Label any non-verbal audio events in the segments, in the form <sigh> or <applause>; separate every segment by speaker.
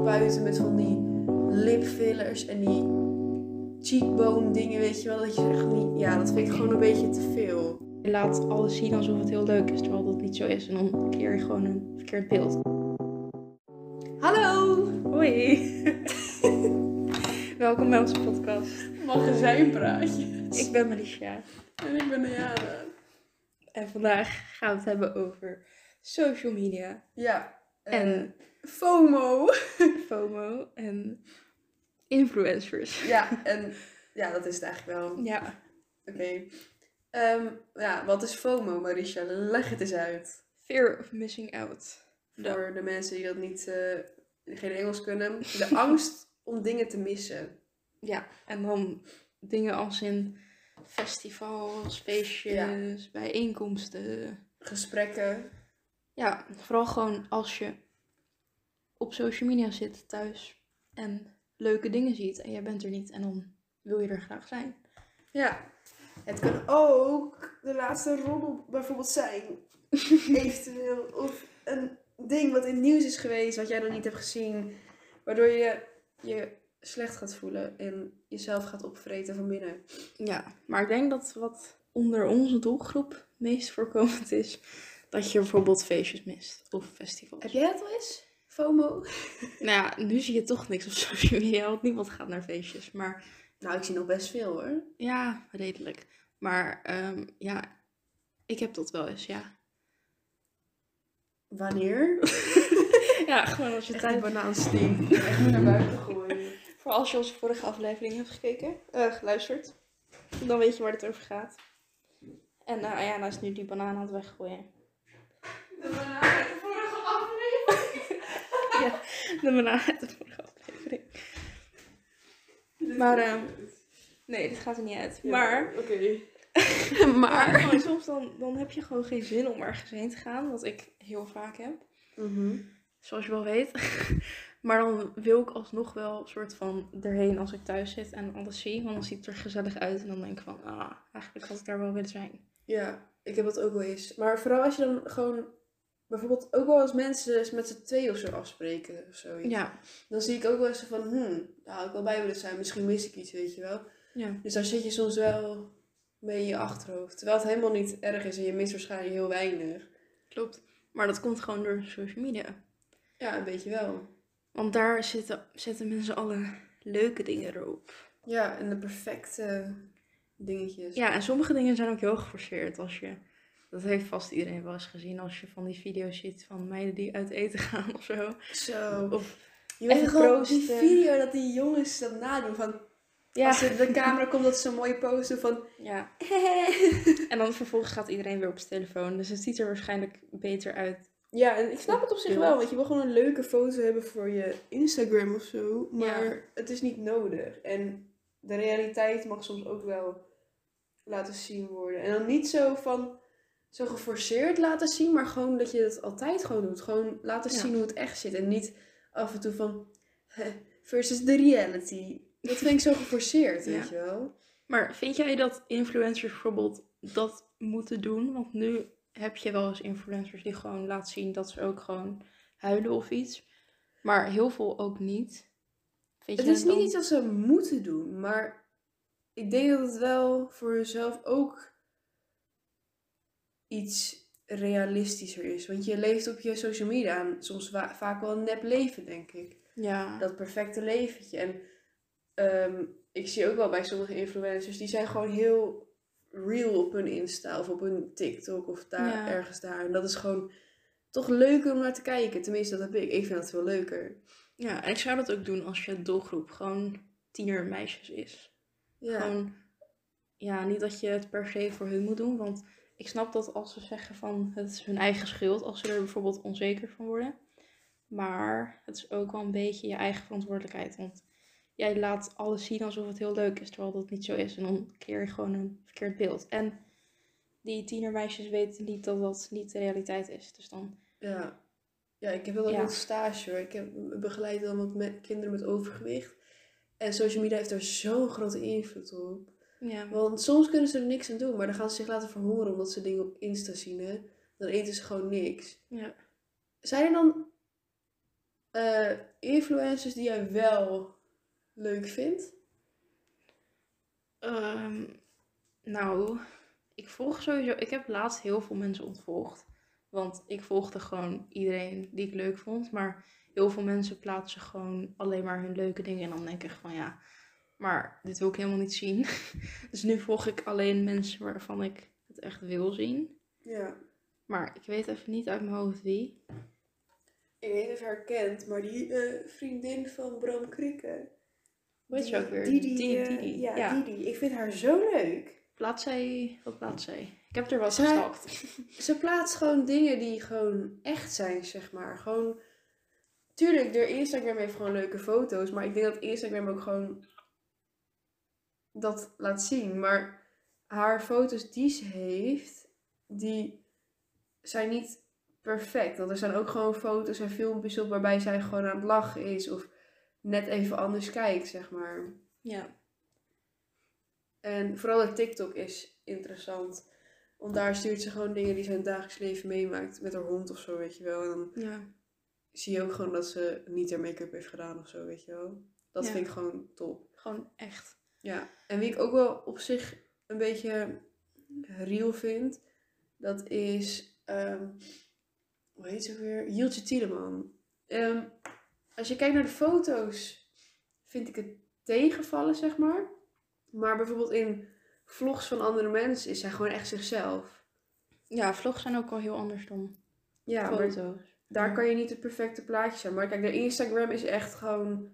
Speaker 1: spuiten met van die lipfillers en die cheekbone dingen, weet je wel. Dat je echt niet, ja, dat vind ik gewoon een beetje te veel.
Speaker 2: Je laat alles zien alsof het heel leuk is, terwijl dat niet zo is. En dan creëer je gewoon een verkeerd beeld.
Speaker 1: Hallo!
Speaker 2: Hoi! <laughs> Welkom bij onze podcast.
Speaker 1: Magazijnpraatjes.
Speaker 2: Ik ben Alicia.
Speaker 1: En ik ben Diana.
Speaker 2: En vandaag gaan we het hebben over social media,
Speaker 1: Ja.
Speaker 2: En-
Speaker 1: FOMO. <laughs>
Speaker 2: FOMO en influencers.
Speaker 1: Ja, <laughs> en ja, dat is het eigenlijk wel.
Speaker 2: Ja,
Speaker 1: Oké. Ehm, ja, wat is FOMO, Marisha? Leg het eens uit.
Speaker 2: fear of missing out.
Speaker 1: Voor de mensen die dat niet, eh, geen Engels kunnen. <laughs> De angst om dingen te missen.
Speaker 2: Ja, en dan dingen als in festivals, feestjes, bijeenkomsten.
Speaker 1: Gesprekken.
Speaker 2: Ja, vooral gewoon als je op social media zit thuis en leuke dingen ziet en jij bent er niet en dan wil je er graag zijn.
Speaker 1: Ja. Het kan ook de laatste roddel bijvoorbeeld zijn. <laughs> Eventueel. Of een ding wat in het nieuws is geweest, wat jij nog niet hebt gezien. Waardoor je je slecht gaat voelen en jezelf gaat opvreten van binnen.
Speaker 2: Ja, maar ik denk dat wat onder onze doelgroep meest voorkomend is, dat je bijvoorbeeld feestjes mist of festivals.
Speaker 1: Heb jij het al eens? FOMO? <laughs>
Speaker 2: Nou ja, nu zie je toch niks op social media, want niemand gaat naar feestjes. Maar
Speaker 1: Nou, ik zie nog best veel hoor.
Speaker 2: ja, redelijk. Maar ehm, ja, ik heb dat wel eens, ja.
Speaker 1: Wanneer? <laughs>
Speaker 2: Ja, gewoon als je tijd
Speaker 1: een banaan stinkt. <laughs> Echt naar buiten gooien.
Speaker 2: Voor als je onze vorige aflevering hebt gekeken, eh, geluisterd, dan weet je waar het over gaat. En uh, Ayana is nu die banaan aan het weggooien.
Speaker 1: De banaan uit de vorige aflevering.
Speaker 2: ja, de banaan uit de vorige aflevering. Maar, ehm, nee, dit gaat er niet uit. Maar,
Speaker 1: Oké. <laughs>
Speaker 2: maar soms dan, dan heb je gewoon geen zin om ergens heen te gaan, wat ik heel vaak heb.
Speaker 1: Mhm.
Speaker 2: Zoals je wel weet. <laughs> Maar dan wil ik alsnog wel een soort van erheen als ik thuis zit en alles zie. Want dan ziet het er gezellig uit. En dan denk ik van, ah, eigenlijk had ik daar wel willen zijn.
Speaker 1: Ja, ik heb dat ook wel eens. Maar vooral als je dan gewoon bijvoorbeeld ook wel als mensen met z'n twee of zo afspreken of zoiets.
Speaker 2: Ja,
Speaker 1: Dan zie ik ook wel eens van, hmm, daar had ik wel bij willen zijn. Misschien mis ik iets, weet je wel.
Speaker 2: ja.
Speaker 1: Dus daar zit je soms wel mee in je achterhoofd. Terwijl het helemaal niet erg is en je mist waarschijnlijk heel weinig.
Speaker 2: klopt. Maar dat komt gewoon door social media.
Speaker 1: Ja, een beetje wel.
Speaker 2: Want daar zitten, zetten mensen alle leuke dingen erop.
Speaker 1: Ja, en de perfecte dingetjes.
Speaker 2: Ja, en sommige dingen zijn ook heel geforceerd. Als je, dat heeft vast iedereen wel eens gezien. Als je van die video's ziet van meiden die uit eten <laughs> gaan of zo.
Speaker 1: Zo.
Speaker 2: Of,
Speaker 1: Je weet gewoon die video dat die jongens dat nadoen van...
Speaker 2: ja.
Speaker 1: Als er de <laughs> camera komt, dat ze zo'n mooie pose van...
Speaker 2: ja. <laughs> En dan vervolgens gaat iedereen weer op zijn telefoon. Dus het ziet er waarschijnlijk beter uit.
Speaker 1: Ja, en ik snap het op zich wel, want je wil gewoon een leuke foto hebben voor je Instagram of zo. Maar
Speaker 2: Ja.
Speaker 1: het is niet nodig. En de realiteit mag soms ook wel laten zien worden. En dan niet zo van, zo geforceerd laten zien, maar gewoon dat je het altijd gewoon doet. Gewoon laten
Speaker 2: Ja.
Speaker 1: zien hoe het echt zit. En niet af en toe van, <laughs> versus de reality. Dat vind ik zo geforceerd,
Speaker 2: Ja.
Speaker 1: weet je wel.
Speaker 2: Maar vind jij dat influencers bijvoorbeeld dat moeten doen? Want nu heb je wel eens influencers die gewoon laten zien dat ze ook gewoon huilen of iets. Maar heel veel ook niet. Vind
Speaker 1: Het is niet
Speaker 2: dan-
Speaker 1: iets dat ze moeten doen, maar ik denk dat het wel voor jezelf ook iets realistischer is. Want je leeft op je social media en soms wa- vaak wel een nep leven, denk ik.
Speaker 2: Ja.
Speaker 1: Dat perfecte leventje. En ehm, ik zie ook wel bij sommige influencers, die zijn gewoon heel real op hun Insta of op hun TikTok of daar,
Speaker 2: Ja.
Speaker 1: ergens daar. En dat is gewoon toch leuker om naar te kijken. Tenminste, dat heb ik. Ik vind dat veel leuker.
Speaker 2: ja, en ik zou dat ook doen als je doelgroep gewoon tienermeisjes is.
Speaker 1: Ja.
Speaker 2: Gewoon, ja, niet dat je het per se voor hun moet doen. Want ik snap dat als ze zeggen van het is hun eigen schuld, als ze er bijvoorbeeld onzeker van worden. Maar het is ook wel een beetje je eigen verantwoordelijkheid. Want jij laat alles zien alsof het heel leuk is, terwijl dat niet zo is. En dan creëer je gewoon een verkeerd beeld. En die tienermeisjes weten niet dat dat niet de realiteit is. Dus dan,
Speaker 1: Ja. Ja, ik heb wel
Speaker 2: Ja.
Speaker 1: met stage hoor. Ik heb begeleid dan wat met kinderen met overgewicht. En social media heeft daar zo'n grote invloed op.
Speaker 2: ja,
Speaker 1: Want soms kunnen ze er niks aan doen, maar dan gaan ze zich laten verhongeren omdat ze dingen op Insta zien. Hè? Dan eten ze gewoon niks.
Speaker 2: ja.
Speaker 1: Zijn er dan eh, influencers die jij wel leuk vindt?
Speaker 2: Ehm, nou, ik volg sowieso. Ik heb laatst heel veel mensen ontvolgd. Want ik volgde gewoon iedereen die ik leuk vond. Maar heel veel mensen plaatsen gewoon alleen maar hun leuke dingen. En dan denk ik van ja, maar dit wil ik helemaal niet zien. <laughs> dus nu volg ik alleen mensen waarvan ik het echt wil zien.
Speaker 1: Ja.
Speaker 2: Maar ik weet even niet uit mijn hoofd wie.
Speaker 1: Ik weet niet of je haar kent, maar die eh, vriendin van Bram Krikke.
Speaker 2: Hoe heet ze ook weer?
Speaker 1: Didi.
Speaker 2: Didi,
Speaker 1: eh,
Speaker 2: Didi.
Speaker 1: Ja,
Speaker 2: Ja.
Speaker 1: Didi. Ik vind haar zo leuk.
Speaker 2: Plaat zij, wat plaat zij? Ik heb er wat
Speaker 1: Zij-
Speaker 2: gestalkt. <laughs>
Speaker 1: Ze plaatst gewoon dingen die gewoon echt zijn, zeg maar. Gewoon... Tuurlijk, haar Instagram heeft gewoon leuke foto's. Maar ik denk dat Instagram ook gewoon dat laat zien. Maar haar foto's die ze heeft, die zijn niet perfect. Want er zijn ook gewoon foto's en filmpjes op waarbij zij gewoon aan het lachen is. Of net even anders kijkt, zeg maar.
Speaker 2: Ja.
Speaker 1: En vooral haar TikTok is interessant. Want daar stuurt ze gewoon dingen die ze in het dagelijks leven meemaakt. Met haar hond of zo, weet je wel. En dan
Speaker 2: Ja.
Speaker 1: zie je ook gewoon dat ze niet haar make-up heeft gedaan of zo, weet je wel. Dat
Speaker 2: Ja.
Speaker 1: vind ik gewoon top.
Speaker 2: Gewoon echt.
Speaker 1: Ja. En wie ik ook wel op zich een beetje real vind, dat is, ehm hoe heet ze weer? Jieltje Tiedeman. Ehm, als je kijkt naar de foto's, vind ik het tegenvallen, zeg maar. Maar bijvoorbeeld in vlogs van andere mensen is zij gewoon echt zichzelf.
Speaker 2: Ja, vlogs zijn ook al heel anders dan
Speaker 1: Ja,
Speaker 2: foto's.
Speaker 1: daar
Speaker 2: Ja.
Speaker 1: kan je niet het perfecte plaatje zijn. Maar kijk, de Instagram is echt gewoon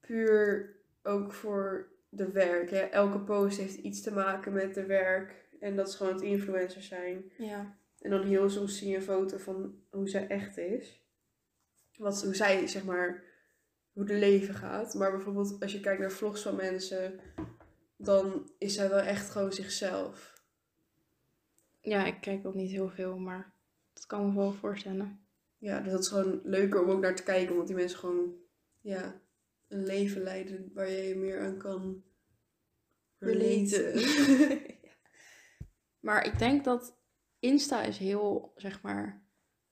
Speaker 1: puur ook voor de werk. Hè? Elke post heeft iets te maken met de werk. En dat is gewoon het influencer zijn.
Speaker 2: Ja.
Speaker 1: En dan heel soms zie je een foto van hoe zij echt is. Wat, hoe zij, zeg maar, hoe de leven gaat. Maar bijvoorbeeld als je kijkt naar vlogs van mensen, dan is zij wel echt gewoon zichzelf.
Speaker 2: ja, ik kijk ook niet heel veel, maar dat kan me wel voorstellen.
Speaker 1: Ja, dus dat is gewoon leuker om ook naar te kijken. Want die mensen gewoon, ja, een leven leiden waar je je meer aan kan relaten. <laughs> <laughs>
Speaker 2: Maar ik denk dat Insta is heel, zeg maar,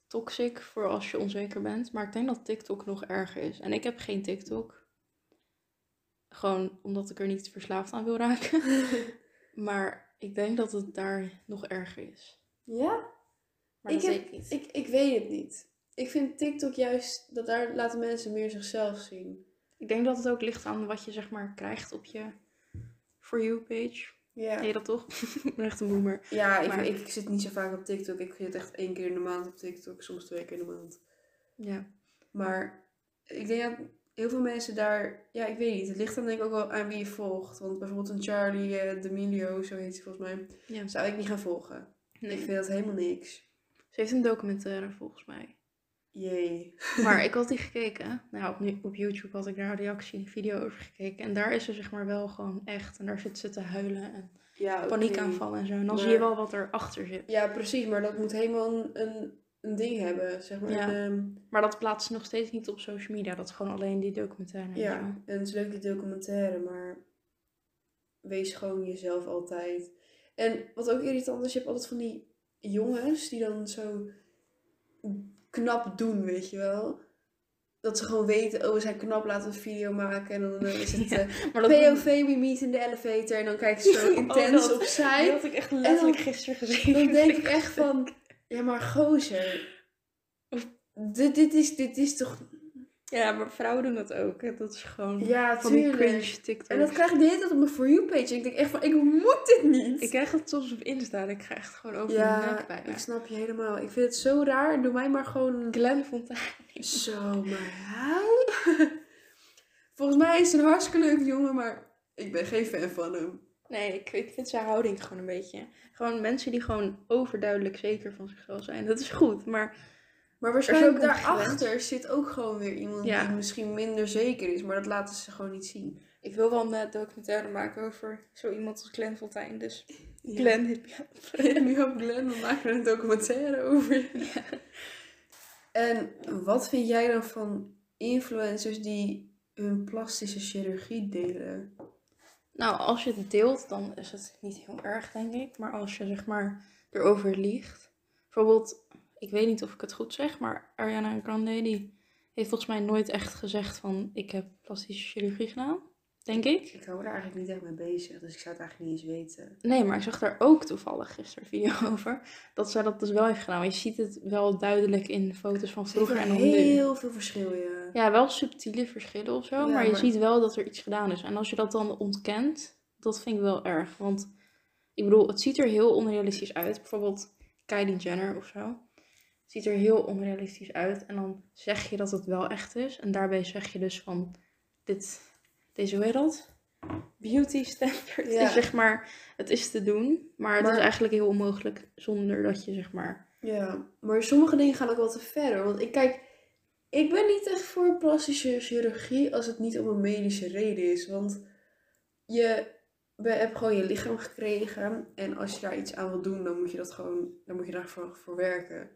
Speaker 2: toxic voor als je onzeker bent. Maar ik denk dat TikTok nog erger is. En ik heb geen TikTok. Gewoon omdat ik er niet verslaafd aan wil raken. <laughs> maar ik denk dat het daar nog erger is.
Speaker 1: ja?
Speaker 2: Maar
Speaker 1: Ik
Speaker 2: dat
Speaker 1: heb-
Speaker 2: weet ik niet.
Speaker 1: Ik, ik weet het niet. Ik vind TikTok juist, dat daar laten mensen meer zichzelf zien.
Speaker 2: Ik denk dat het ook ligt aan wat je zeg maar krijgt op je For You page.
Speaker 1: Ja.
Speaker 2: Ken je dat toch? <laughs> ik ben echt een boomer.
Speaker 1: Ja, ik,
Speaker 2: Maar-
Speaker 1: ik zit niet zo vaak op TikTok. Ik zit echt één keer in de maand op TikTok, soms twee keer in de maand.
Speaker 2: Ja.
Speaker 1: Maar ik denk dat heel veel mensen daar, ja, ik weet niet. Het ligt dan denk ik ook wel aan wie je volgt. Want bijvoorbeeld een Charlie eh, D'Amelio, zo heet ze volgens mij,
Speaker 2: ja.
Speaker 1: zou ik niet gaan volgen.
Speaker 2: Nee.
Speaker 1: Ik vind dat helemaal niks.
Speaker 2: Ze heeft een documentaire volgens mij.
Speaker 1: Jee.
Speaker 2: Maar ik <laughs> had die gekeken. Nou, op, op YouTube had ik daar een reactie, video over gekeken. En daar is ze zeg maar wel gewoon echt. En daar zit ze te huilen en
Speaker 1: Ja,
Speaker 2: paniekaanvallen en zo. En dan
Speaker 1: Maar-
Speaker 2: zie je wel wat erachter zit.
Speaker 1: Ja, precies. Maar dat moet helemaal een, een, ding hebben, zeg maar.
Speaker 2: Ja.
Speaker 1: Ehm,
Speaker 2: Maar dat plaatst ze nog steeds niet op social media. Dat is gewoon alleen die documentaire. en
Speaker 1: Ja,
Speaker 2: zo.
Speaker 1: en het is leuk die documentaire, maar wees gewoon jezelf altijd. En wat ook irritant is, je hebt altijd van die jongens die dan zo knap doen, weet je wel. Dat ze gewoon weten, oh we zijn knap, laten we een video maken. En dan is het <laughs>
Speaker 2: Ja,
Speaker 1: eh,
Speaker 2: Maar dat
Speaker 1: POV, we meet in de elevator. En dan kijken ze <laughs> zo
Speaker 2: Oh,
Speaker 1: intens
Speaker 2: dat-
Speaker 1: opzij.
Speaker 2: Die had ik echt letterlijk
Speaker 1: dan-
Speaker 2: gisteren gezien.
Speaker 1: Dan denk <laughs> ik echt van, ja maar gozer. Dit, dit, is, dit is toch...
Speaker 2: Ja, maar vrouwen doen dat ook. hè. Dat is gewoon
Speaker 1: Ja,
Speaker 2: van die cringe TikTok.
Speaker 1: En dat krijg ik de hele tijd op mijn For You page. En ik denk echt van, ik moet dit niet.
Speaker 2: Ik krijg het soms op Insta en ik ga echt gewoon over de
Speaker 1: ja,
Speaker 2: nek bijna.
Speaker 1: ik snap je helemaal. Ik vind het zo raar. Doe mij maar gewoon...
Speaker 2: Glenn Fontana.
Speaker 1: Zo, maar. <laughs> Volgens mij is het een hartstikke leuke jongen, maar ik ben geen fan van hem.
Speaker 2: Nee, ik, ik vind zijn houding gewoon een beetje. Gewoon mensen die gewoon overduidelijk zeker van zichzelf zijn. Dat is goed, maar
Speaker 1: Maar waarschijnlijk daarachter zit ook gewoon weer iemand
Speaker 2: Ja.
Speaker 1: die misschien minder zeker is, maar dat laten ze gewoon niet zien.
Speaker 2: ik wil wel een eh, documentaire maken over zo iemand als Glenn Fontijn. Dus
Speaker 1: Ja.
Speaker 2: Glenn, hit me up.
Speaker 1: Glenn, we maken er een documentaire over. En wat vind jij dan van influencers die hun plastische chirurgie delen?
Speaker 2: Nou, als je het deelt, dan is het niet heel erg, denk ik. Maar als je zeg maar erover liegt. Bijvoorbeeld, ik weet niet of ik het goed zeg, maar Ariana Grande die heeft volgens mij nooit echt gezegd van ik heb plastische chirurgie gedaan. Denk ik.
Speaker 1: Ik hou er eigenlijk niet echt mee bezig, dus ik zou het eigenlijk niet eens weten.
Speaker 2: Nee, maar ik zag daar ook toevallig gisteren video <laughs> over. Dat zij dat dus wel heeft gedaan. Je ziet het wel duidelijk in foto's van vroeger en dan nu.
Speaker 1: heel veel verschil, ja.
Speaker 2: Ja, wel subtiele verschillen of zo.
Speaker 1: Ja,
Speaker 2: maar je ziet wel dat er iets gedaan is. En als je dat dan ontkent, dat vind ik wel erg. Want ik bedoel, het ziet er heel onrealistisch uit. Bijvoorbeeld Kylie Jenner of zo. Het ziet er heel onrealistisch uit. En dan zeg je dat het wel echt is. En daarbij zeg je dus van dit, deze, dat? Beauty standard
Speaker 1: Ja.
Speaker 2: is zeg maar, het is te doen. Maar het
Speaker 1: Maar-
Speaker 2: is eigenlijk heel onmogelijk zonder dat je zeg maar...
Speaker 1: Ja, maar sommige dingen gaan ook wel te ver. Want ik kijk, ik ben niet echt voor plastische chirurgie als het niet om een medische reden is. Want je be- hebt gewoon je lichaam gekregen. En als je daar iets aan wil doen, dan moet je dat gewoon, dan moet je daarvoor voor werken.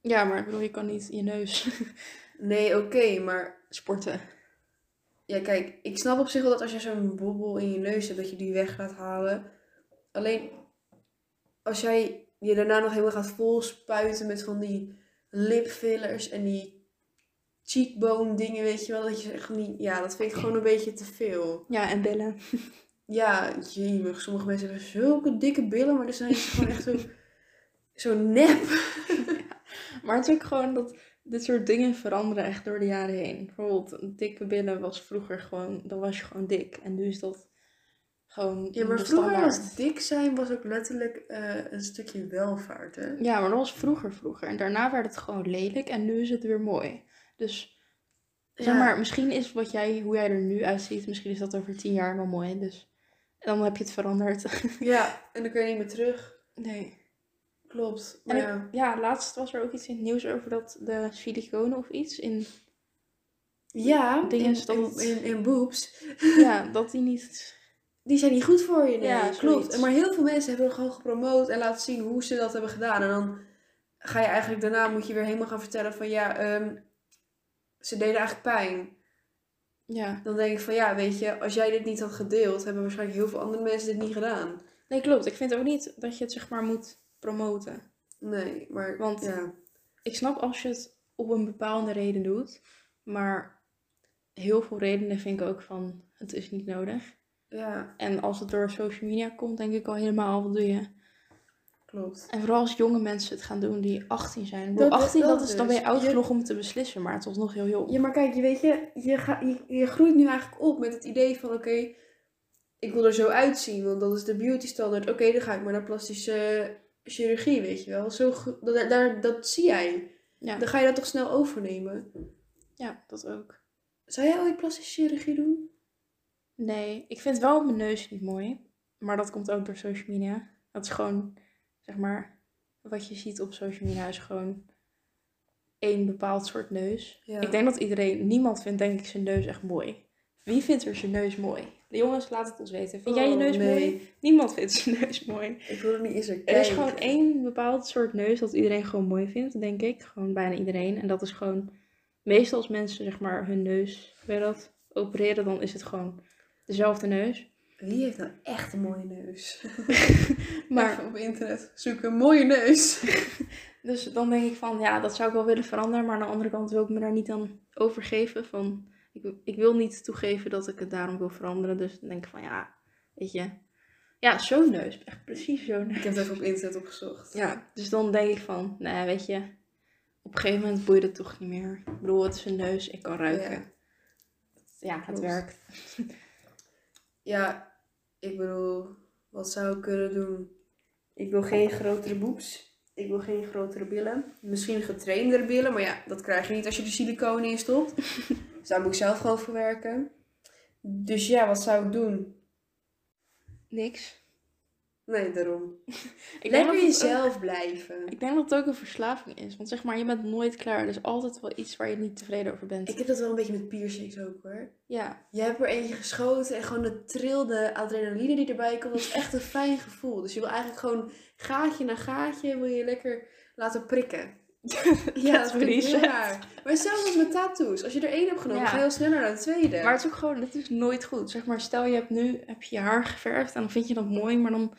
Speaker 2: Ja, maar ik bedoel, je kan niet je neus <laughs>
Speaker 1: Nee, oké, maar
Speaker 2: sporten.
Speaker 1: ja, kijk, ik snap op zich wel dat als je zo'n bobbel in je neus hebt, dat je die weg gaat halen. Alleen als jij je daarna nog helemaal gaat vol spuiten met van die lipfillers en die cheekbone dingen, weet je wel, dat je echt niet, ja, dat vind ik gewoon een beetje te veel.
Speaker 2: Ja, en billen. <laughs>
Speaker 1: Ja, jemig, sommige mensen hebben zulke dikke billen, maar dan zijn ze gewoon echt zo, <laughs> zo nep.
Speaker 2: Maar het is ook gewoon dat dit soort dingen veranderen echt door de jaren heen. Bijvoorbeeld, dikke billen was vroeger gewoon, dan was je gewoon dik. En nu is dat gewoon
Speaker 1: Ja, maar vroeger was dik zijn was ook letterlijk eh, een stukje welvaart, hè?
Speaker 2: Ja, maar dat was vroeger vroeger. En daarna werd het gewoon lelijk en nu is het weer mooi. Dus zeg
Speaker 1: Ja.
Speaker 2: maar, misschien is wat jij, hoe jij er nu uitziet, misschien is dat over tien jaar wel mooi. Dus en dan heb je het veranderd.
Speaker 1: Ja, <laughs> en dan kun je niet meer terug.
Speaker 2: Nee.
Speaker 1: Klopt.
Speaker 2: En
Speaker 1: Maar
Speaker 2: ik-
Speaker 1: ja.
Speaker 2: ja, laatst was er ook iets in het nieuws over dat de siliconen of iets in
Speaker 1: Ja,
Speaker 2: ding
Speaker 1: in,
Speaker 2: dat
Speaker 1: in,
Speaker 2: het-
Speaker 1: in, in boobs.
Speaker 2: ja, <laughs> dat die niet
Speaker 1: Die zijn niet goed voor je, nee.
Speaker 2: Ja,
Speaker 1: klopt. Maar heel veel mensen hebben gewoon gepromoot en laten zien hoe ze dat hebben gedaan. En dan ga je eigenlijk daarna, moet je weer helemaal gaan vertellen van ja, ehm, ze deden eigenlijk pijn.
Speaker 2: Ja.
Speaker 1: Dan denk ik van ja, weet je, als jij dit niet had gedeeld, hebben waarschijnlijk heel veel andere mensen dit niet gedaan.
Speaker 2: Nee, klopt. Ik vind ook niet dat je het zeg maar moet promoten.
Speaker 1: Nee, maar
Speaker 2: Want-
Speaker 1: ja.
Speaker 2: Ik snap als je het op een bepaalde reden doet, maar heel veel redenen vind ik ook van het is niet nodig.
Speaker 1: Ja,
Speaker 2: En als het door social media komt, denk ik al helemaal wat doe je.
Speaker 1: klopt.
Speaker 2: En vooral als jonge mensen het gaan doen die 18 zijn.
Speaker 1: Dat-
Speaker 2: 18,
Speaker 1: dat
Speaker 2: dat is, dan ben je oud genoeg om het te beslissen, maar het was nog heel jong.
Speaker 1: Ja, maar kijk, je weet je, je, ga, je, je groeit nu eigenlijk op met het idee van oké, ik wil er zo uitzien, want dat is de beauty standaard. Oké, dan ga ik maar naar plastische chirurgie, weet je wel. Zo, dat, daar, dat zie jij.
Speaker 2: Ja,
Speaker 1: Dan ga je dat toch snel overnemen.
Speaker 2: ja, dat ook.
Speaker 1: Zou jij ooit plastische chirurgie doen?
Speaker 2: Nee, ik vind wel mijn neus niet mooi. Maar dat komt ook door social media. Dat is gewoon, zeg maar, wat je ziet op social media is gewoon één bepaald soort neus.
Speaker 1: Ja.
Speaker 2: Ik denk dat iedereen, niemand vindt denk ik zijn neus echt mooi. Wie vindt er zijn neus mooi? De jongens, laat het ons weten. Vind jij je
Speaker 1: Oh,
Speaker 2: neus
Speaker 1: nee.
Speaker 2: mooi? Niemand vindt zijn <laughs> neus mooi.
Speaker 1: Ik wil er niet eens naar
Speaker 2: Er is gewoon één bepaald soort neus dat iedereen gewoon mooi vindt, denk ik. Gewoon bijna iedereen. En dat is gewoon, meestal als mensen zeg maar hun neus, weet dat, opereren, dan is het gewoon dezelfde neus.
Speaker 1: Wie heeft nou echt een mooie neus? <laughs>
Speaker 2: Maar
Speaker 1: Even op internet zoeken, een mooie neus. <laughs>
Speaker 2: Dus dan denk ik van, ja, dat zou ik wel willen veranderen. Maar aan de andere kant wil ik me daar niet aan overgeven. Van, ik, ik wil niet toegeven dat ik het daarom wil veranderen. Dus dan denk ik van, ja, weet je. Ja, zo'n neus. Echt precies zo'n neus.
Speaker 1: Ik heb het even op internet opgezocht.
Speaker 2: Ja, dus dan denk ik van, nee, weet je. Op een gegeven moment boeit het toch niet meer. Ik bedoel, het is een neus, ik kan ruiken.
Speaker 1: Ja.
Speaker 2: Ja, het werkt. <laughs>
Speaker 1: Ja, ik bedoel, wat zou ik kunnen doen? Ik wil geen grotere boeps. Ik wil geen grotere billen. Misschien getraindere billen, maar ja, dat krijg je niet als je er siliconen in stopt. <laughs> dus daar moet ik zelf gewoon voor werken. Dus ja, wat zou ik doen?
Speaker 2: Niks.
Speaker 1: Nee, daarom. <laughs>
Speaker 2: Ik denk
Speaker 1: Lekker
Speaker 2: ook-
Speaker 1: jezelf blijven.
Speaker 2: Ik denk dat het ook een verslaving is. Want zeg maar, je bent nooit klaar. Er is altijd wel iets waar je niet tevreden over bent.
Speaker 1: Ik heb dat wel een beetje met piercings ook hoor.
Speaker 2: Ja,
Speaker 1: Je hebt er eentje geschoten en gewoon de trilde adrenaline die erbij komt, dat is echt een fijn gevoel. Dus je wil eigenlijk gewoon gaatje na gaatje wil je lekker laten prikken. <laughs> Ja, dat
Speaker 2: sad.
Speaker 1: raar. Maar zelfs als met tattoos. Als je er één hebt genomen,
Speaker 2: Ja.
Speaker 1: ga je heel sneller naar de tweede.
Speaker 2: Maar het is ook gewoon, het is nooit goed. Zeg maar, stel je hebt nu heb je, je haar geverfd en dan vind je dat mooi, maar dan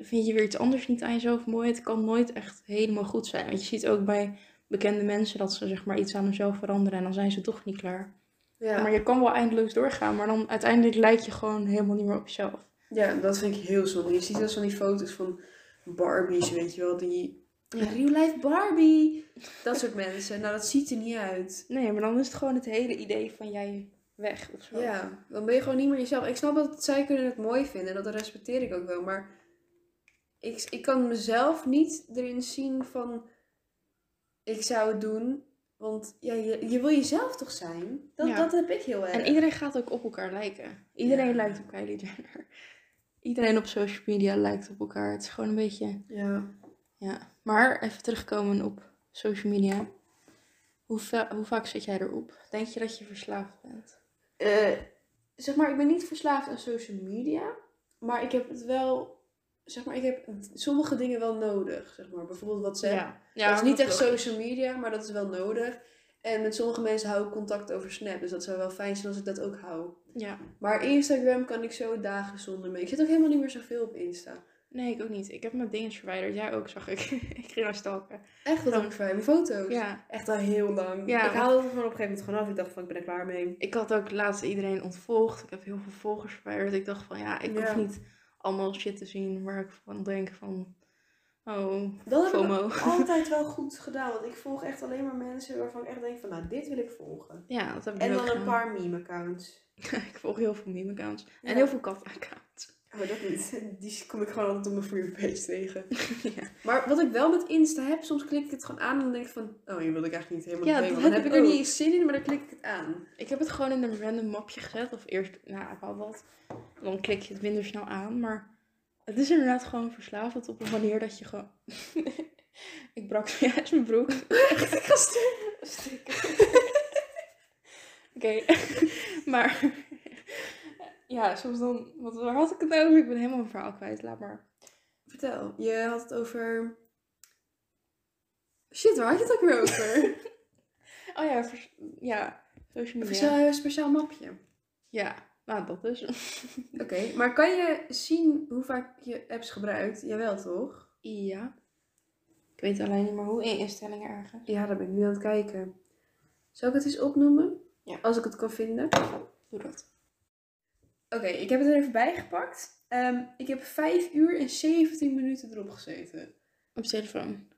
Speaker 2: vind je weer iets anders niet aan jezelf mooi. Het kan nooit echt helemaal goed zijn. Want je ziet ook bij bekende mensen dat ze zeg maar iets aan hunzelf veranderen en dan zijn ze toch niet klaar.
Speaker 1: Ja.
Speaker 2: Maar je kan wel eindeloos doorgaan, maar dan uiteindelijk lijk je gewoon helemaal niet meer op jezelf.
Speaker 1: ja, dat vind ik heel zonde. Je ziet dus van die foto's van Barbies, weet je wel, die...
Speaker 2: Ja.
Speaker 1: Real life Barbie! Dat soort mensen. Nou, dat ziet er niet uit.
Speaker 2: Nee, maar dan is het gewoon het hele idee van jij weg of zo.
Speaker 1: Ja, dan ben je gewoon niet meer jezelf. Ik snap dat zij kunnen het mooi vinden en dat respecteer ik ook wel, maar ik, ik kan mezelf niet erin zien van ik zou het doen, want ja, je, je wil jezelf toch zijn? Dat,
Speaker 2: Ja.
Speaker 1: dat heb ik heel erg.
Speaker 2: En iedereen gaat ook op elkaar lijken. Iedereen
Speaker 1: Ja.
Speaker 2: lijkt op Kylie Jenner. Iedereen op social media lijkt op elkaar. Het is gewoon een beetje...
Speaker 1: Ja.
Speaker 2: Ja. Maar even terugkomen op social media. Hoe, va- hoe vaak zit jij erop? Denk je dat je verslaafd bent?
Speaker 1: Eh, zeg maar, ik ben niet verslaafd aan social media, maar ik heb het wel, zeg maar, ik heb sommige dingen wel nodig, zeg maar. Bijvoorbeeld WhatsApp.
Speaker 2: ja
Speaker 1: dat is niet echt social media, maar dat is wel nodig. En met sommige mensen hou ik contact over Snap. Dus dat zou wel fijn zijn als ik dat ook hou.
Speaker 2: Ja.
Speaker 1: Maar Instagram kan ik zo dagen zonder mee. Ik zit ook helemaal niet meer zoveel op Insta.
Speaker 2: Nee, ik ook niet. Ik heb mijn dingen verwijderd. Jij ook, zag ik. <laughs> ik ging naar stalken.
Speaker 1: Echt, wat mijn foto's?
Speaker 2: Ja.
Speaker 1: Echt al heel lang.
Speaker 2: Ja,
Speaker 1: ik haalde het gewoon op een gegeven moment gewoon af. Ik dacht van, ik ben er klaar mee.
Speaker 2: Ik had ook laatst iedereen ontvolgd. Ik heb heel veel volgers verwijderd. Ik dacht van, ja, ik
Speaker 1: Ja.
Speaker 2: hoef niet allemaal shit te zien waar ik van denk van... Oh,
Speaker 1: Dat heb ik <laughs> altijd wel goed gedaan. Want ik volg echt alleen maar mensen waarvan ik echt denk van, nou, dit wil ik volgen.
Speaker 2: Ja, dat heb ik
Speaker 1: En dan een paar meme-accounts. <laughs>
Speaker 2: ik volg heel veel meme-accounts.
Speaker 1: Ja.
Speaker 2: En heel veel kat-accounts.
Speaker 1: Oh, dat niet. <laughs> Die kom ik gewoon altijd op mijn For page tegen.
Speaker 2: ja.
Speaker 1: Maar wat ik wel met Insta heb, soms klik ik het gewoon aan en dan denk ik van, oh, hier wil ik eigenlijk niet helemaal
Speaker 2: Ja,
Speaker 1: want Dan
Speaker 2: heb
Speaker 1: ik er niet eens zin in, maar dan klik ik het aan.
Speaker 2: Ik heb het gewoon in een random mapje gezet. Of eerst, nou, ik had wat. Dan klik je het minder snel aan. Maar het is inderdaad gewoon verslavend op een manier dat je gewoon... <laughs> ik brak zojuist mijn broek.
Speaker 1: Echt, <laughs> ik ga sturen.
Speaker 2: Oké, maar ja, soms dan, wat, waar had ik het over? Ik ben helemaal mijn verhaal kwijt, laat maar.
Speaker 1: Vertel, je had het over... Shit, waar had je het ook weer over? <laughs>
Speaker 2: Oh ja, vers- ja, social media.
Speaker 1: speciaal, een speciaal mapje.
Speaker 2: Ja, nou dat dus. <laughs>
Speaker 1: Oké, maar kan je zien hoe vaak je apps gebruikt? Jawel, toch?
Speaker 2: Ja. Ik weet alleen niet meer hoe in instellingen ergens.
Speaker 1: Ja, daar ben ik nu aan het kijken. Zal ik het eens opnoemen?
Speaker 2: Ja.
Speaker 1: Als ik het kan vinden.
Speaker 2: Doe dat.
Speaker 1: Oké, ik heb het er even bijgepakt. Ehm, ik heb 5 uur en 17 minuten erop gezeten.
Speaker 2: Op telefoon.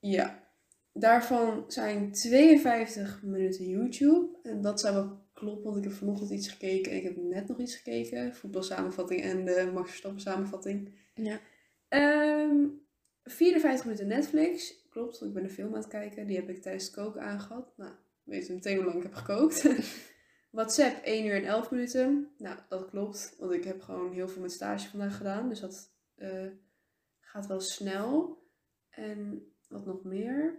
Speaker 1: Ja. Daarvan zijn 52 minuten YouTube. En dat zou wel kloppen, want ik heb vanochtend iets gekeken en ik heb net nog iets gekeken. Voetbalsamenvatting en de Max Verstappen samenvatting.
Speaker 2: Ja.
Speaker 1: Ehm 54 minuten Netflix. Klopt, want ik ben een film aan het kijken. Die heb ik tijdens het koken aangehad. Nou, weet je meteen hoe lang ik heb gekookt. <laughs> WhatsApp 1 uur en 11 minuten. Nou, dat klopt. Want ik heb gewoon heel veel met stage vandaag gedaan. Dus dat eh, gaat wel snel. En wat nog meer?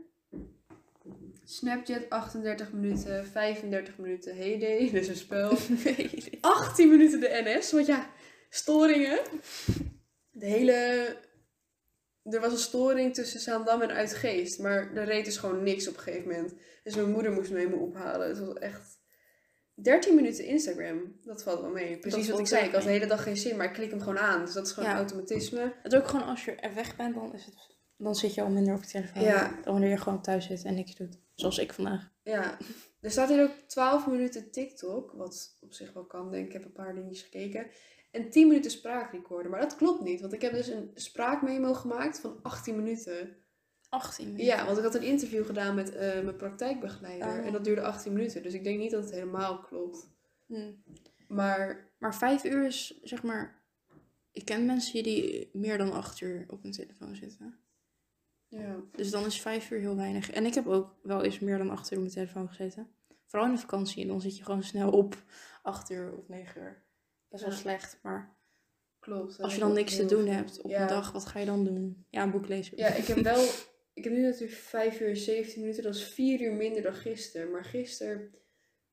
Speaker 1: Snapchat 38 minuten, 35 minuten Heyday, dus <laughs> een spel. <laughs> 18 minuten de NS, want ja, storingen. De hele... Er was een storing tussen Zaandam en Uitgeest, maar er reed dus gewoon niks op een gegeven moment. Dus mijn moeder moest me me ophalen. Het was echt... 13 minuten Instagram, dat valt wel mee. Precies wat ik zei, ik had de hele dag geen zin, maar ik klik hem gewoon aan. Dus dat is gewoon
Speaker 2: Ja.
Speaker 1: automatisme.
Speaker 2: Het is ook gewoon als je er weg bent, dan, is het, dan zit je al minder op je telefoon.
Speaker 1: Ja.
Speaker 2: Dan wanneer je gewoon thuis zit en niks doet. Zoals ik vandaag.
Speaker 1: Ja, er staat hier ook 12 minuten TikTok, wat op zich wel kan, denk ik. Ik heb een paar dingetjes gekeken. En 10 minuten spraakrecorder. Maar dat klopt niet, want ik heb dus een spraakmemo gemaakt van 18 minuten.
Speaker 2: 18 minuten.
Speaker 1: Ja, want ik had een interview gedaan met eh, mijn praktijkbegeleider.
Speaker 2: Oh.
Speaker 1: En dat duurde 18 minuten. Dus ik denk niet dat het helemaal klopt.
Speaker 2: Hm.
Speaker 1: Maar
Speaker 2: Maar vijf uur is, zeg maar... Ik ken mensen die meer dan acht uur op hun telefoon zitten.
Speaker 1: ja,
Speaker 2: Dus dan is vijf uur heel weinig. En ik heb ook wel eens meer dan acht uur op mijn telefoon gezeten. Vooral in de vakantie. Dan zit je gewoon snel op acht uur of negen uur. Best wel
Speaker 1: Ja.
Speaker 2: slecht. Maar
Speaker 1: klopt. Dat
Speaker 2: als je dan
Speaker 1: ik
Speaker 2: niks te doen hebt op
Speaker 1: Ja.
Speaker 2: een dag, wat ga je dan doen? Ja, een boek lezen.
Speaker 1: Ja, ik heb wel... <laughs> Ik heb nu natuurlijk 5 uur en 17 minuten. Dat is 4 uur minder dan gisteren. Maar gisteren...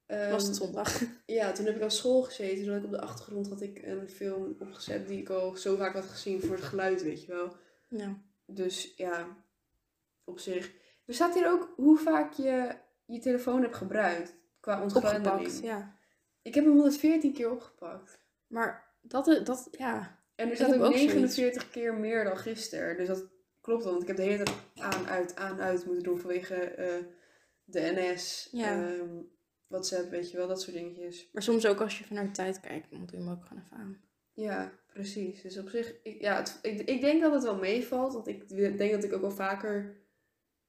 Speaker 1: ehm,
Speaker 2: Was het zondag?
Speaker 1: Ja, toen heb ik aan school gezeten. Toen had ik op de achtergrond had ik een film opgezet die ik al zo vaak had gezien voor het geluid, weet je wel.
Speaker 2: Ja.
Speaker 1: Dus ja, op zich. Er staat hier ook hoe vaak je je telefoon hebt gebruikt qua ontgrendeling.
Speaker 2: Ja.
Speaker 1: Ik heb hem 114 keer opgepakt.
Speaker 2: Maar dat, dat ja.
Speaker 1: En er staat ook
Speaker 2: ook zoiets.
Speaker 1: 49 keer meer dan gisteren. Dus dat klopt dat. Want ik heb de hele tijd aan, uit, aan, uit moeten doen vanwege eh, de NS.
Speaker 2: Ja.
Speaker 1: ehm, WhatsApp, weet je wel, dat soort dingetjes.
Speaker 2: Maar soms ook als je naar de tijd kijkt, dan doe je hem ook gewoon even aan.
Speaker 1: Ja, precies. Dus op zich, ik, ja, het, ik, ik denk dat het wel meevalt. Want ik denk dat ik ook wel vaker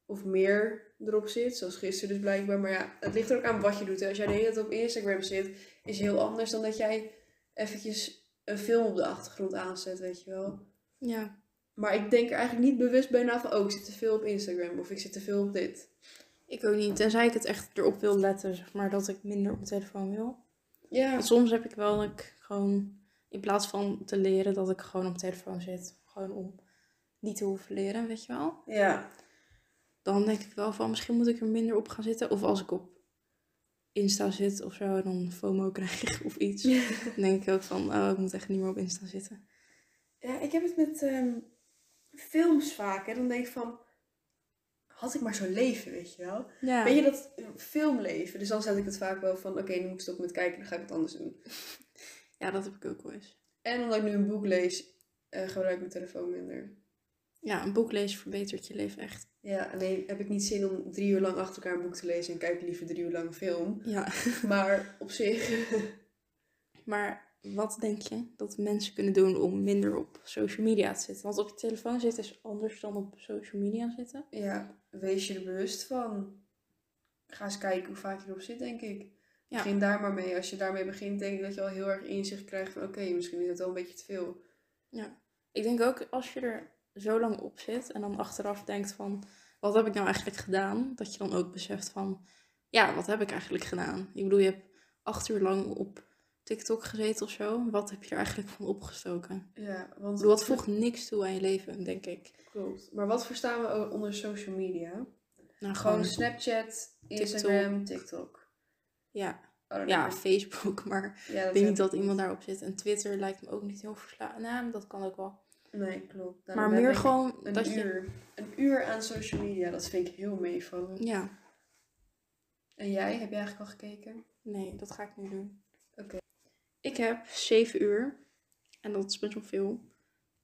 Speaker 1: of meer erop zit. Zoals gisteren dus blijkbaar. Maar ja, het ligt er ook aan wat je doet. Hè. Als jij de hele tijd op Instagram zit, is heel anders dan dat jij eventjes een film op de achtergrond aanzet, weet je wel.
Speaker 2: Ja.
Speaker 1: Maar ik denk er eigenlijk niet bewust bij na van, oh, ik zit te veel op Instagram. Of ik zit te veel op dit.
Speaker 2: Ik ook niet. Tenzij ik het echt erop wil letten, zeg maar, dat ik minder op mijn telefoon wil.
Speaker 1: Ja.
Speaker 2: Want soms heb ik wel dat ik gewoon, in plaats van te leren, dat ik gewoon op mijn telefoon zit. Gewoon om niet te hoeven leren, weet je wel.
Speaker 1: Ja.
Speaker 2: Dan denk ik wel van, misschien moet ik er minder op gaan zitten. Of als ik op Insta zit of zo, dan FOMO krijg of iets. Dan denk ik ook van, oh, ik moet echt niet meer op Insta zitten.
Speaker 1: Ja, ik heb het met ehm, films vaak. Hè. Dan denk ik van, had ik maar zo'n leven, weet je wel.
Speaker 2: Ja.
Speaker 1: Weet je dat eh, filmleven? Dus dan zet ik het vaak wel van, oké, nu moet ik stoppen met kijken, dan ga ik het anders doen.
Speaker 2: ja, dat heb ik ook wel eens.
Speaker 1: En omdat ik nu een boek lees, eh, gebruik ik mijn telefoon minder.
Speaker 2: Ja, een boek lezen verbetert je leven echt.
Speaker 1: Ja, alleen heb ik niet zin om drie uur lang achter elkaar een boek te lezen en kijk liever drie uur lang een film.
Speaker 2: Ja.
Speaker 1: Maar op zich, <laughs>
Speaker 2: Maar wat denk je dat mensen kunnen doen om minder op social media te zitten? Want op je telefoon zitten is anders dan op social media zitten.
Speaker 1: ja, wees je er bewust van. Ga eens kijken hoe vaak je erop zit, denk ik.
Speaker 2: Ja.
Speaker 1: Begin daar maar mee. Als je daarmee begint, denk ik dat je al heel erg inzicht krijgt van, oké, misschien is het wel een beetje te veel.
Speaker 2: Ik denk ook als je er zo lang op zit en dan achteraf denkt van, wat heb ik nou eigenlijk gedaan? Dat je dan ook beseft van, ja, wat heb ik eigenlijk gedaan? Ik bedoel, je hebt acht uur lang op TikTok gezeten of zo. Wat heb je er eigenlijk van opgestoken?
Speaker 1: Ja, want
Speaker 2: dat voegt niks toe aan je leven, denk ik.
Speaker 1: Klopt. Maar wat verstaan we onder social media?
Speaker 2: Nou,
Speaker 1: Gewoon Snapchat, Instagram, TikTok.
Speaker 2: Ja,
Speaker 1: Oh,
Speaker 2: ja,
Speaker 1: ik-
Speaker 2: Facebook, maar
Speaker 1: ja,
Speaker 2: ik weet niet dat iemand daarop zit. En Twitter lijkt me ook niet heel verslaafd. Nou, dat kan ook wel.
Speaker 1: Nee, klopt. Nou,
Speaker 2: maar meer gewoon
Speaker 1: een
Speaker 2: dat je...
Speaker 1: uur. Een uur aan social media, dat vind ik heel meevallen.
Speaker 2: Ja,
Speaker 1: En jij, heb jij eigenlijk al gekeken?
Speaker 2: nee, dat ga ik nu doen. Ik heb zeven uur. En dat is best wel veel.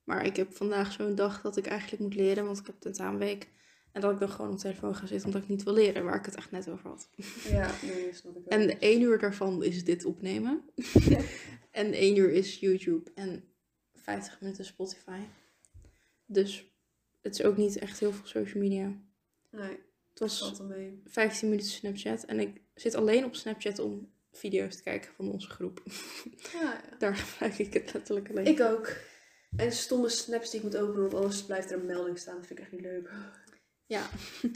Speaker 2: Maar ik heb vandaag zo'n dag dat ik eigenlijk moet leren, want ik heb tentamenweek. En dat ik dan gewoon op de telefoon ga zitten omdat ik niet wil leren, waar ik het echt net over had.
Speaker 1: Ja, nee, snap ik wel. <laughs>
Speaker 2: En één uur daarvan is dit opnemen. <laughs> en één uur is YouTube. En 50 minuten Spotify. Dus het is ook niet echt heel veel social media.
Speaker 1: Nee,
Speaker 2: Het was
Speaker 1: valt er mee.
Speaker 2: 15 minuten Snapchat. En ik zit alleen op Snapchat om video's te kijken van onze groep.
Speaker 1: Ja, <laughs> ja.
Speaker 2: Daar gebruik ik het letterlijk alleen.
Speaker 1: Ik ook. En stomme snaps die ik moet openen, want anders blijft er een melding staan. Dat vind ik echt niet leuk.
Speaker 2: Ja. <laughs>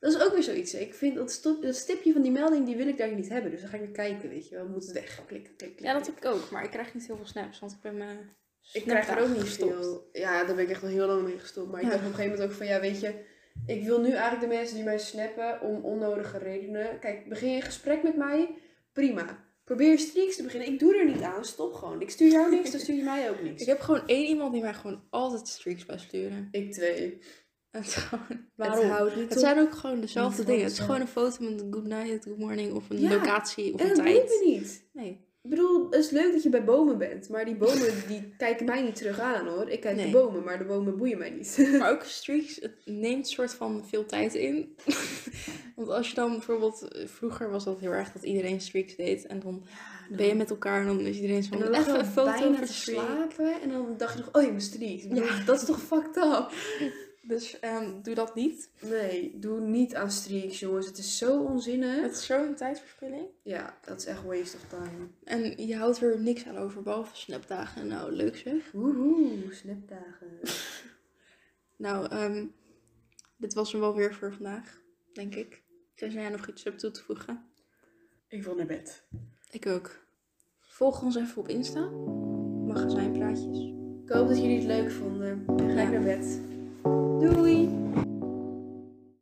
Speaker 1: Dat is ook weer zoiets. hè. Ik vind dat, stop, dat stipje van die melding, die wil ik daar niet hebben. Dus dan ga ik weer kijken, weet je wel. Moet het weg. Klik, klik, klik.
Speaker 2: Ja, dat heb ik ook. Maar ik krijg niet heel veel snaps, want ik ben me.
Speaker 1: Ik krijg er ook niet veel. Ja, daar ben ik echt al heel lang mee gestopt. Maar ik
Speaker 2: Ja.
Speaker 1: dacht op een gegeven moment ook van, ja, weet je... Ik wil nu eigenlijk de mensen die mij snappen om onnodige redenen... Kijk, begin je een gesprek met mij, prima. Probeer streaks te beginnen. Ik doe er niet aan, stop gewoon. Ik stuur jou niks, dan stuur je mij ook niks.
Speaker 2: Ik heb gewoon één iemand die mij gewoon altijd streaks bij sturen.
Speaker 1: Ik twee.
Speaker 2: En het gewoon. <laughs>
Speaker 1: Het
Speaker 2: Waarom?
Speaker 1: houdt niet
Speaker 2: Het
Speaker 1: op.
Speaker 2: zijn ook gewoon dezelfde
Speaker 1: Niet
Speaker 2: dingen. Het is gewoon een foto met een good night, good morning of een
Speaker 1: Ja,
Speaker 2: locatie of
Speaker 1: En
Speaker 2: een
Speaker 1: dat
Speaker 2: tijd.
Speaker 1: boeit me niet.
Speaker 2: Nee.
Speaker 1: Ik bedoel, het is leuk dat je bij bomen bent. Maar die bomen <laughs> die kijken mij niet terug aan hoor. Ik kijk
Speaker 2: Nee.
Speaker 1: de bomen, maar de bomen boeien mij niet. <laughs>
Speaker 2: Maar ook streaks, het neemt soort van veel tijd in. Want als je dan bijvoorbeeld, eh, vroeger was dat heel erg dat iedereen streaks deed. En dan ben je met elkaar en dan is iedereen zo
Speaker 1: dan
Speaker 2: even een foto voor
Speaker 1: slapen. En dan dacht je nog, oh je bent streaks.
Speaker 2: Ja.
Speaker 1: Dat is toch fucked up? <laughs>
Speaker 2: Dus ehm, doe dat niet.
Speaker 1: Nee, doe niet aan streaks jongens. Het is zo onzinnig.
Speaker 2: Het is zo'n tijdverspilling.
Speaker 1: Ja, dat is echt waste of time.
Speaker 2: En je houdt er niks aan over, behalve snapdagen. Nou, leuk zeg.
Speaker 1: Woehoe, snapdagen. <laughs>
Speaker 2: Nou, ehm, dit was hem wel weer voor vandaag, denk ik. Tenzij jij nog iets hebt toe te voegen.
Speaker 1: Ik wil naar bed.
Speaker 2: Ik ook. Volg ons even op Insta. Magazijnpraatjes.
Speaker 1: Ik hoop dat jullie het leuk vonden. Dan ga ik
Speaker 2: Ja.
Speaker 1: naar bed.
Speaker 2: Doei!